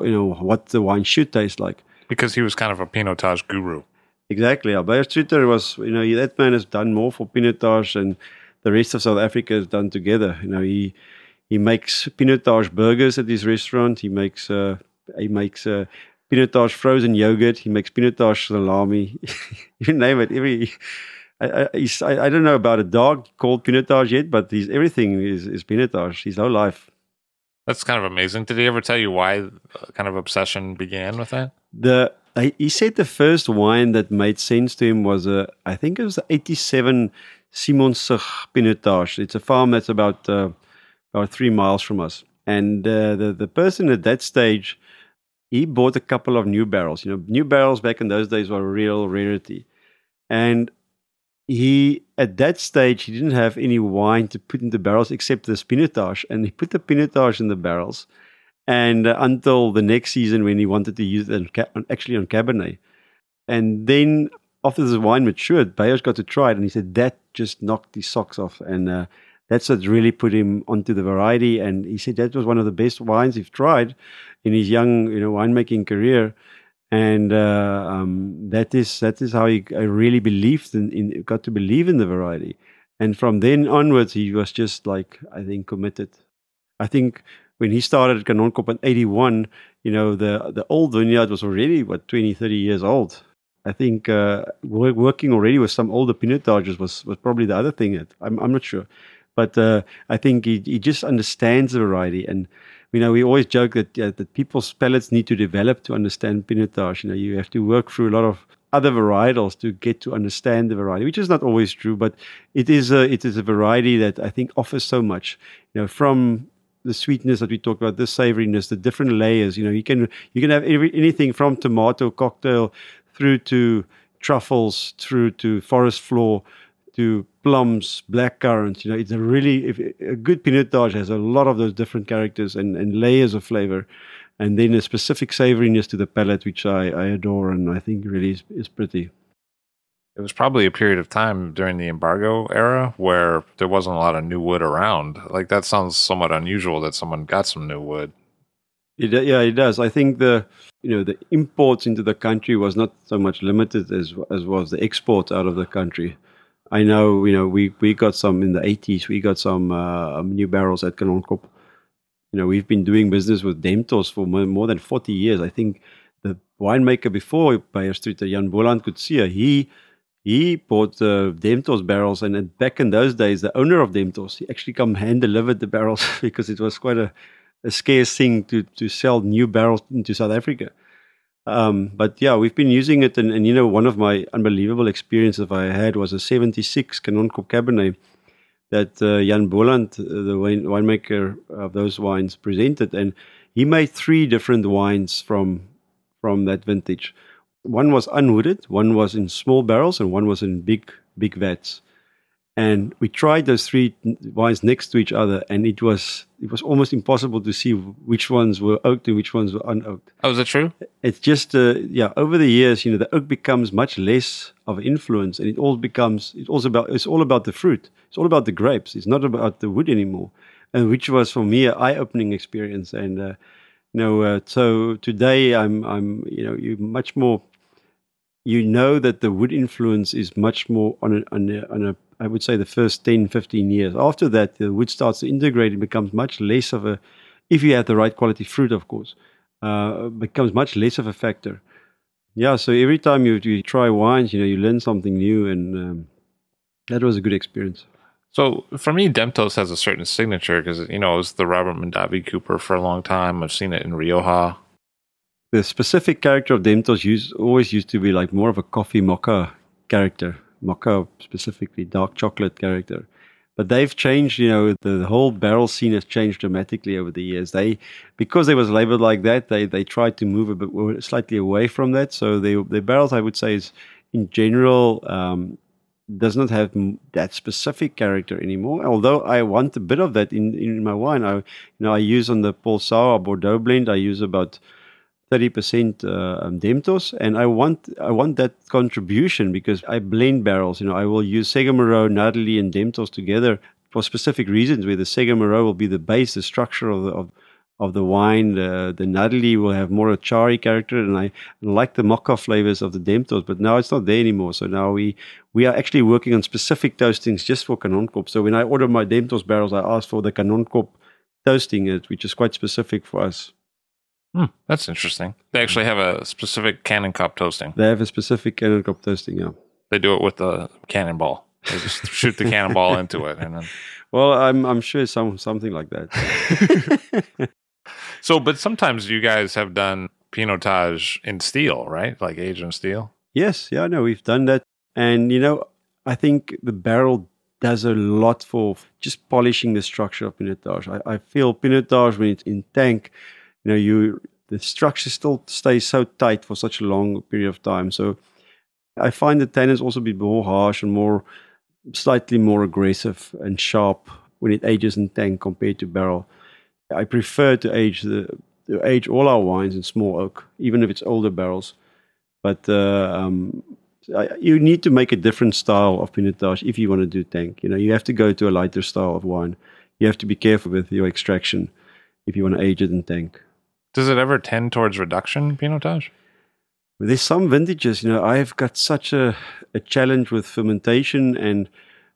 you know what the wine should taste like. Because he was kind of a Pinotage guru. Exactly. Beyers Truter was, you know, that man has done more for Pinotage than the rest of South Africa has done together. You know, he he makes Pinotage burgers at his restaurant. He makes uh, he makes uh, Pinotage frozen yogurt. He makes Pinotage salami. you name it. Every I, I, I, I don't know about a dog called Pinotage yet, but he's everything is, is Pinotage. His whole life. That's kind of amazing. Did he ever tell you why uh, kind of obsession began with that? the I- he said the first wine that made sense to him was a I think it was the 87 Simonsig Pinotage. It's a farm that's about uh, about three miles from us, and uh, the the person at that stage he bought a couple of new barrels. You know, new barrels back in those days were a real rarity, and he at that stage he didn't have any wine to put in the barrels except the Pinotage, and he put the Pinotage in the barrels and uh, until the next season when he wanted to use it on, actually on Cabernet. And then after the wine matured, Beyers got to try it, and he said that just knocked his socks off, and uh, that's what really put him onto the variety. And he said that was one of the best wines he's tried in his young, you know, winemaking career. And uh, um, that is that is how he I really believed in, in got to believe in the variety. And from then onwards, he was just like I think committed. I think when he started at Kanonkop in 81, you know, the, the old vineyard was already, what, 20, 30 years old. I think uh, wor- working already with some older Pinotages was, was probably the other thing. That, I'm, I'm not sure. But uh, I think he, he just understands the variety. And, you know, we always joke that, uh, that people's palates need to develop to understand Pinotage. You know, you have to work through a lot of other varietals to get to understand the variety, which is not always true, but it is a, it is a variety that I think offers so much. You know, from the sweetness that we talked about, the savoriness, the different layers. You know, you can you can have every, anything from tomato cocktail through to truffles, through to forest floor, to plums, black currants. You know, it's a really if, a good Pinotage has a lot of those different characters and, and layers of flavor, and then a specific savoriness to the palate, which I, I adore and I think really is, is pretty. It was probably a period of time during the embargo era where there wasn't a lot of new wood around. Like that sounds somewhat unusual that someone got some new wood. It, yeah, it does. I think the you know the imports into the country was not so much limited as as was the exports out of the country. I know you know we we got some in the 80s. We got some uh, new barrels at Kanonkop. You know we've been doing business with Demptos for more, than 40 years. I think the winemaker before Beyers Truter, Jan Boland Coetzee, he he bought uh, Demptos barrels, and back in those days, the owner of Demptos, he actually come hand delivered the barrels because it was quite a, a scarce thing to to sell new barrels into South Africa. Um, but yeah, we've been using it, and, and you know, one of my unbelievable experiences I had was a '76 Kanonkop Cabernet that uh, Jan Boland, uh, the wine, winemaker of those wines, presented, and he made three different wines from from that vintage one was unwooded, one was in small barrels, and one was in big big vats. And we tried those three wines next to each other, and it was it was almost impossible to see which ones were oaked and which ones were unoaked. Oh, is that true? It's just uh, yeah. Over the years, you know, the oak becomes much less of influence, and it all becomes it's also about it's all about the fruit. It's all about the grapes. It's not about the wood anymore, and which was for me an eye-opening experience. And uh, you know, uh, so today I'm I'm you know you much more you know that the wood influence is much more on a, on a, on a I would say the first 10, 15 years. After that, the wood starts to integrate and becomes much less of a, if you have the right quality fruit, of course, uh, becomes much less of a factor. Yeah, so every time you, you try wines, you know, you learn something new, and um, that was a good experience. So for me, Demptos has a certain signature because you know it was the Robert Mondavi Cooper for a long time. I've seen it in Rioja the specific character of Demptos used, always used to be like more of a coffee mocha character, mocha specifically, dark chocolate character. But they've changed, you know, the, the, whole barrel scene has changed dramatically over the years. They, because they was labeled like that, they, they tried to move a bit slightly away from that. So the the barrels, I would say, is in general um, does not have that specific character anymore. Although I want a bit of that in, in my wine. I, you know, I use on the Paul Sauer Bordeaux blend. I use about 30% uh, Demptos, and I want I want that contribution because I blend barrels. You know, I will use Seguin Moreau, Nadalié, and Demptos together for specific reasons. Where the Seguin Moreau will be the base, the structure of the of, of the wine. The the Nadalié will have more a charry character, and I like the mocha flavors of the Demptos. But now it's not there anymore. So now we we are actually working on specific toastings just for Kanonkop. So when I order my Demptos barrels, I ask for the Kanonkop toasting, it, which is quite specific for us. Hmm, that's interesting. They actually have a specific Kanonkop toasting. They have a specific Kanonkop toasting, yeah. They do it with the cannonball. They just shoot the cannonball into it, and then. Well, I'm I'm sure some something like that. so, but sometimes you guys have done pinotage in steel, right? Like aged in steel. Yes, yeah, no, we've done that, and you know, I think the barrel does a lot for just polishing the structure of pinotage. I, I feel pinotage when it's in tank you know you the structure still stays so tight for such a long period of time. So I find the tannins also be more harsh and more slightly more aggressive and sharp when it ages in tank compared to barrel. I prefer to age the to age all our wines in small oak, even if it's older barrels. But uh, um, I, you need to make a different style of pinotage if you want to do tank. You know, you have to go to a lighter style of wine. You have to be careful with your extraction if you want to age it in tank. Does it ever tend towards reduction, Pinotage? There's some vintages, you know, I've got such a, a challenge with fermentation and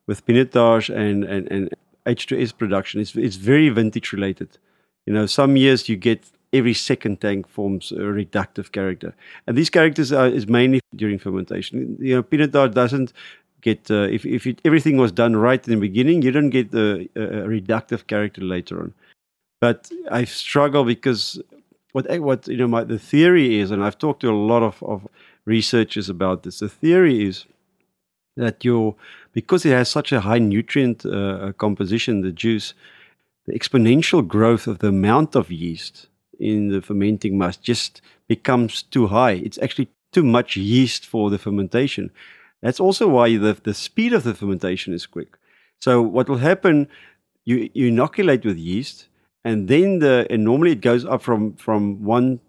with Pinotage and, and, and H2S production. It's, it's very vintage related. You know, some years you get every second tank forms a reductive character. And these characters are is mainly during fermentation. You know, Pinotage doesn't get, uh, if, if it, everything was done right in the beginning, you don't get the reductive character later on. But I struggle because what eh, what you know my the theory is, and I've talked to a lot of, of researchers about this. The theory is that your because it has such a high nutrient uh, uh, composition, the juice, the exponential growth of the amount of yeast in the fermenting must just becomes too high. It's actually too much yeast for the fermentation. That's also why the, the speed of the fermentation is quick. So what will happen, you, you inoculate with yeast, and then the and normally it goes up from from one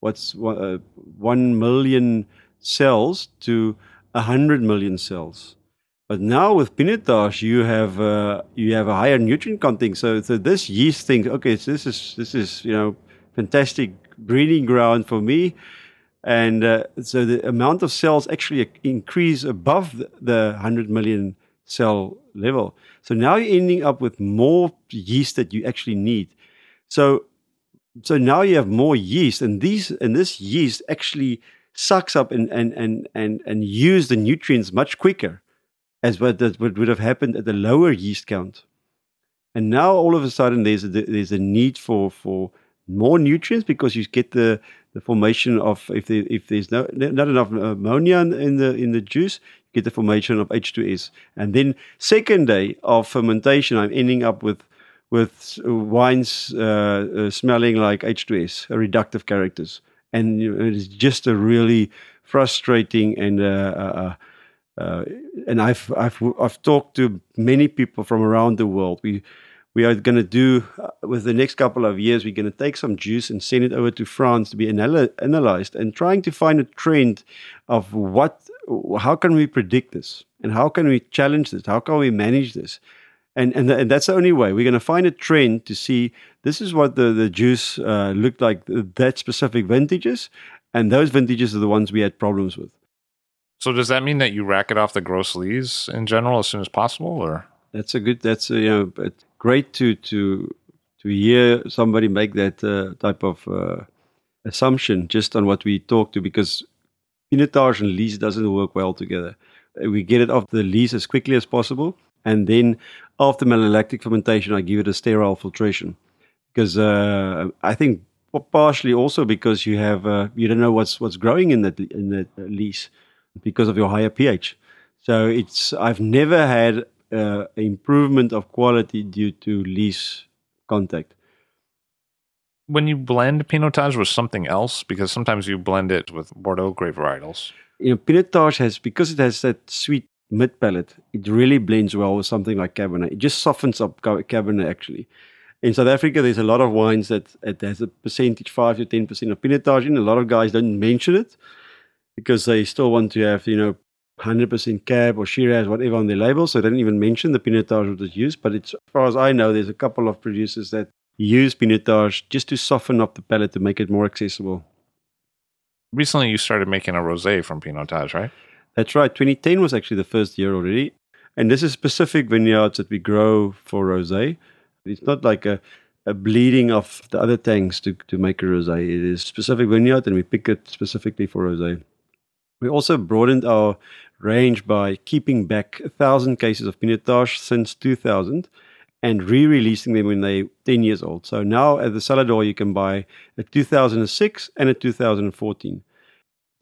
what's uh, one million cells to a hundred million cells. But now with pinotage, you have uh, you have a higher nutrient content. So, so this yeast thinks, okay, so this is this is you know fantastic breeding ground for me, and uh, so the amount of cells actually increase above the, the hundred million cell level. So now you're ending up with more yeast that you actually need. So so now you have more yeast, and these and this yeast actually sucks up and and and and, and use the nutrients much quicker as what that would have happened at the lower yeast count. And now all of a sudden there's a, there's a need for for more nutrients because you get the the formation of if there, if there's no not enough ammonia in the in the juice, get the formation of H2S. And then second day of fermentation, I'm ending up with with wines uh, uh, smelling like H2S, reductive characters. and it is just a really frustrating and uh, uh, uh, and I've I've I've talked to many people from around the world. We we are going to do uh, with the next couple of years. We're going to take some juice and send it over to France to be anal- analyzed, and trying to find a trend of what how can we predict this and how can we challenge this? How can we manage this? And, and, and that's the only way. We're going to find a trend to see this is what the, the juice uh, looked like, that specific vintages. And those vintages are the ones we had problems with. So does that mean that you rack it off the gross lees in general as soon as possible, or that's a good? That's a, you know, it's great to to to hear somebody make that uh, type of uh, assumption just on what we talk to because pinotage and lees doesn't work well together. We get it off the lees as quickly as possible, and then after malolactic fermentation, I give it a sterile filtration because uh, I think partially also because you have uh, you don't know what's what's growing in that in that lees because of your higher pH. So it's I've never had uh, improvement of quality due to lees contact. When you blend Pinotage with something else, because sometimes you blend it with Bordeaux grape varietals. You know, Pinotage has because it has that sweet mid palate. It really blends well with something like Cabernet. It just softens up Cabernet actually. In South Africa, there's a lot of wines that it has a percentage, five to ten percent of Pinotage in. A lot of guys don't mention it because they still want to have, you know, 100% cab or Shiraz, whatever on their label. So they don't even mention the Pinotage that is used. But it's, as far as I know, there's a couple of producers that use Pinotage just to soften up the palate to make it more accessible. Recently, you started making a rosé from Pinotage, right? That's right. 2010 was actually the first year already. And this is specific vineyards that we grow for rosé. It's not like a, a bleeding of the other tanks to, to make a rosé. It is specific vineyard and we pick it specifically for rosé. We also broadened our range by keeping back a thousand cases of Pinotage since 2000 and re-releasing them when they're 10 years old. So now at the cellar door, you can buy a 2006 and a 2014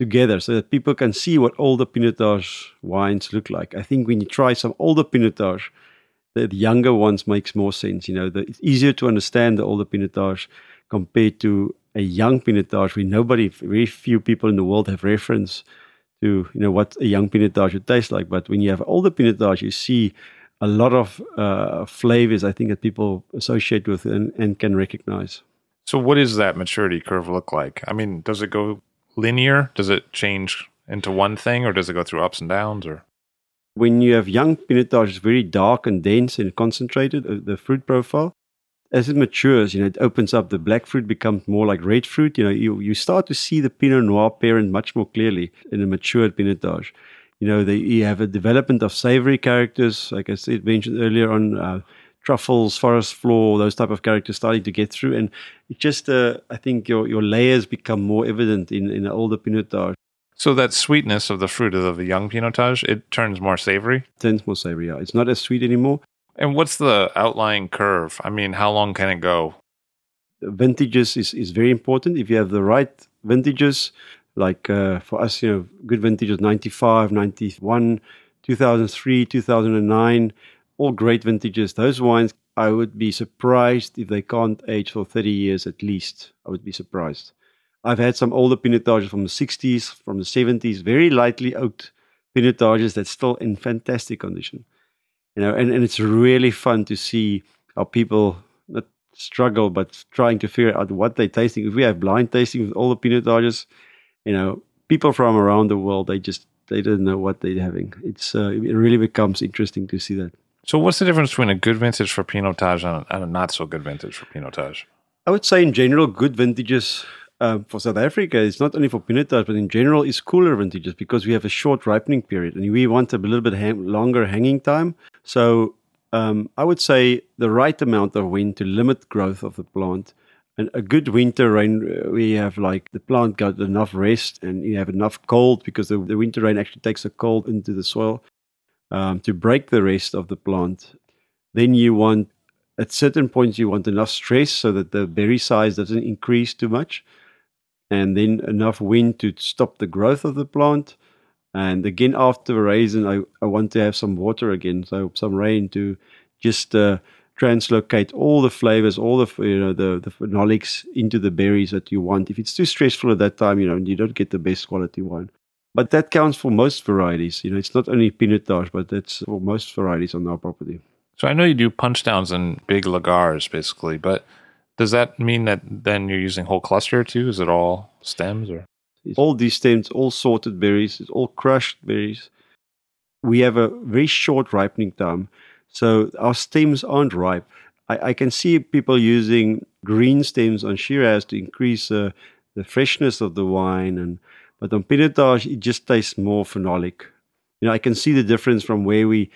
together so that people can see what older Pinotage wines look like. I think when you try some older Pinotage, the younger ones makes more sense. You know, the, it's easier to understand the older Pinotage compared to a young Pinotage where nobody, very few people in the world have reference to you know what a young pinotage would taste like. But when you have older pinotage, you see a lot of uh, flavors I think that people associate with and, and can recognize. So, what does that maturity curve look like? I mean, does it go linear? Does it change into one thing, or does it go through ups and downs? Or when you have young pinotage, it's very dark and dense and concentrated. Uh, the fruit profile, as it matures, you know, it opens up. The black fruit becomes more like red fruit. You know, you, you start to see the Pinot Noir parent much more clearly in a matured Pinotage. You know, the, you have a development of savory characters, like I said, mentioned earlier on, uh, truffles, forest floor, those type of characters starting to get through. And it just, uh, I think your, your layers become more evident in, in an older Pinotage. So that sweetness of the fruit of the young Pinotage, it turns more savory? It turns more savory, yeah. It's not as sweet anymore. And what's the outlying curve? I mean, how long can it go? Vintages is, is very important. If you have the right vintages, like uh, for us, you know, good vintages 95, 91, 2003, 2009, all great vintages. Those wines, I would be surprised if they can't age for 30 years at least. I would be surprised. I've had some older pinotages from the 60s, from the 70s, very lightly oaked pinotages that's still in fantastic condition you know, and, and it's really fun to see how people not struggle but trying to figure out what they're tasting. If we have blind tasting with all the pinotages, you know, people from around the world they just they don't know what they're having. It's uh, it really becomes interesting to see that. So, what's the difference between a good vintage for Pinotage and a, and a not so good vintage for Pinotage? I would say, in general, good vintages um, for South Africa, it's not only for Pinotage, but in general, it's cooler vintages because we have a short ripening period and we want a little bit ha- longer hanging time. So um, I would say the right amount of wind to limit growth of the plant. And a good winter rain, uh, we have like the plant got enough rest and you have enough cold because the, the winter rain actually takes the cold into the soil um, to break the rest of the plant. Then you want, at certain points, you want enough stress so that the berry size doesn't increase too much and then enough wind to stop the growth of the plant. And again, after the raisin, I, I want to have some water again, so some rain to just uh, translocate all the flavors, all the you know the the phenolics into the berries that you want. If it's too stressful at that time, you know you don't get the best quality wine. But that counts for most varieties. You know, it's not only Pinotage, but that's for most varieties on our property. So I know you do punch downs and big lagars, basically, but does that mean that then you're using whole cluster too? Is it all stems or? All these stems, all sorted berries, it's all crushed berries. We have a very short ripening time, so our stems aren't ripe. I, I can see people using green stems on Shiraz to increase uh, the freshness of the wine, and but on Pinotage it just tastes more phenolic. You know, I can see the difference from where we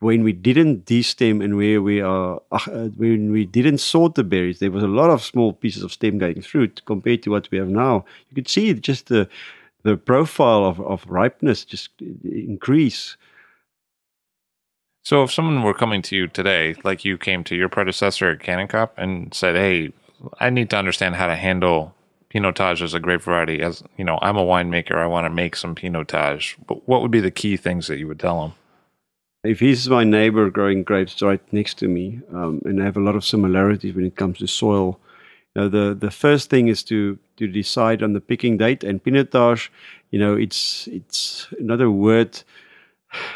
when we didn't destem and where we are uh, when we didn't sort the berries there was a lot of small pieces of stem going through compared to what we have now. You could see just the the profile of, of ripeness just increase. So if someone were coming to you today like you came to your predecessor at Kanonkop and said hey i need to understand how to handle pinotage as a grape variety. As you know i'm a winemaker. I want to make some pinotage. But what would be the key things that you would tell them if he's my neighbor growing grapes right next to me, um, and I have a lot of similarities when it comes to soil, you know, the the first thing is to to decide on the picking date. And pinotage, you know, it's it's another word.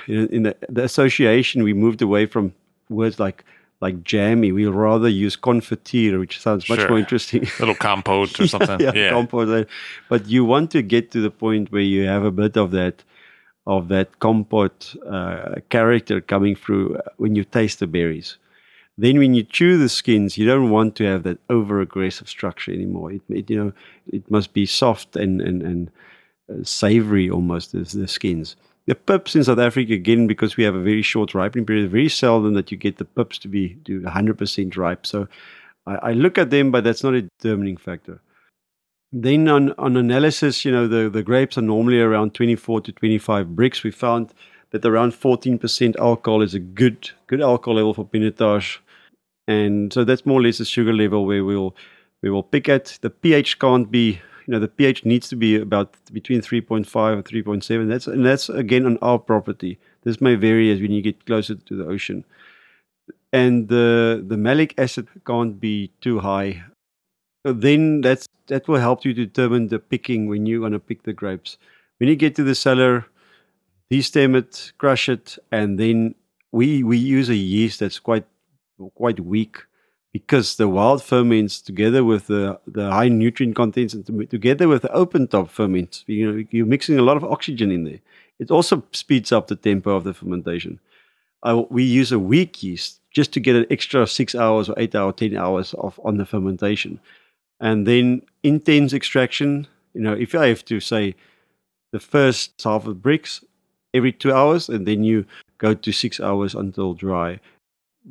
In, in the, the association, we moved away from words like like jammy. We'll rather use confiture, which sounds much Sure. more interesting. A little compote or something yeah, yeah, compote. But you want to get to the point where you have a bit of that of that compote uh, character coming through uh, when you taste the berries. Then, when you chew the skins, you don't want to have that over aggressive structure anymore. It, it, you know, it must be soft and and and uh, savory almost as the skins. The pips in South Africa, again, because we have a very short ripening period, very seldom that you get the pips to be to 100% ripe. So I, I look at them, but that's not a determining factor. Then on, on analysis, you know, the, the grapes are normally around 24 to 25 Brix. We found that around 14% alcohol is a good good alcohol level for Pinotage. And so that's more or less the sugar level where we'll we will pick at. The pH can't be, you know, the pH needs to be about between 3.5 and 3.7. That's and that's again on our property. This may vary as when you get closer to the ocean. And the the malic acid can't be too high then that's that will help you determine the picking when you want to pick the grapes. When you get to the cellar, destem it, crush it, and then we we use a yeast that's quite quite weak because the wild ferments together with the, the high nutrient contents and to- together with the open top ferments, you know, you're mixing a lot of oxygen in there. It also speeds up the tempo of the fermentation. We use a weak yeast just to get an extra six hours or eight hours, ten hours of on the fermentation and then intense extraction. You know, if I have to say the first half of Brix every two hours, and then you go to six hours until dry,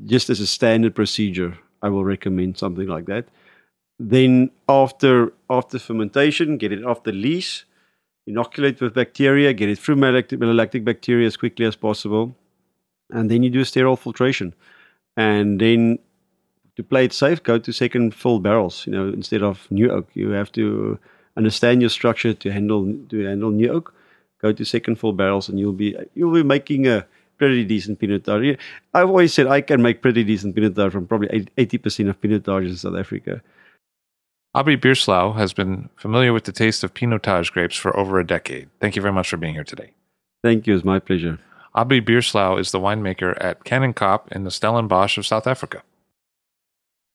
just as a standard procedure, I will recommend something like that. Then after after fermentation, get it off the lees, inoculate with bacteria, get it through malolactic, bacteria as quickly as possible, and then you do a sterile filtration, and then to play it safe, go to second full barrels. You know, instead of new oak, you have to understand your structure to handle to handle new oak. Go to second full barrels, and you'll be you'll be making a pretty decent pinotage. I've always said I can make pretty decent pinotage from probably eighty percent of pinotage in South Africa. Abrie Beeslaar has been familiar with the taste of Pinotage grapes for over a decade. Thank you very much for being here today. Thank you, it's my pleasure. Abrie Beeslaar is the winemaker at Kanonkop in the Stellenbosch of South Africa.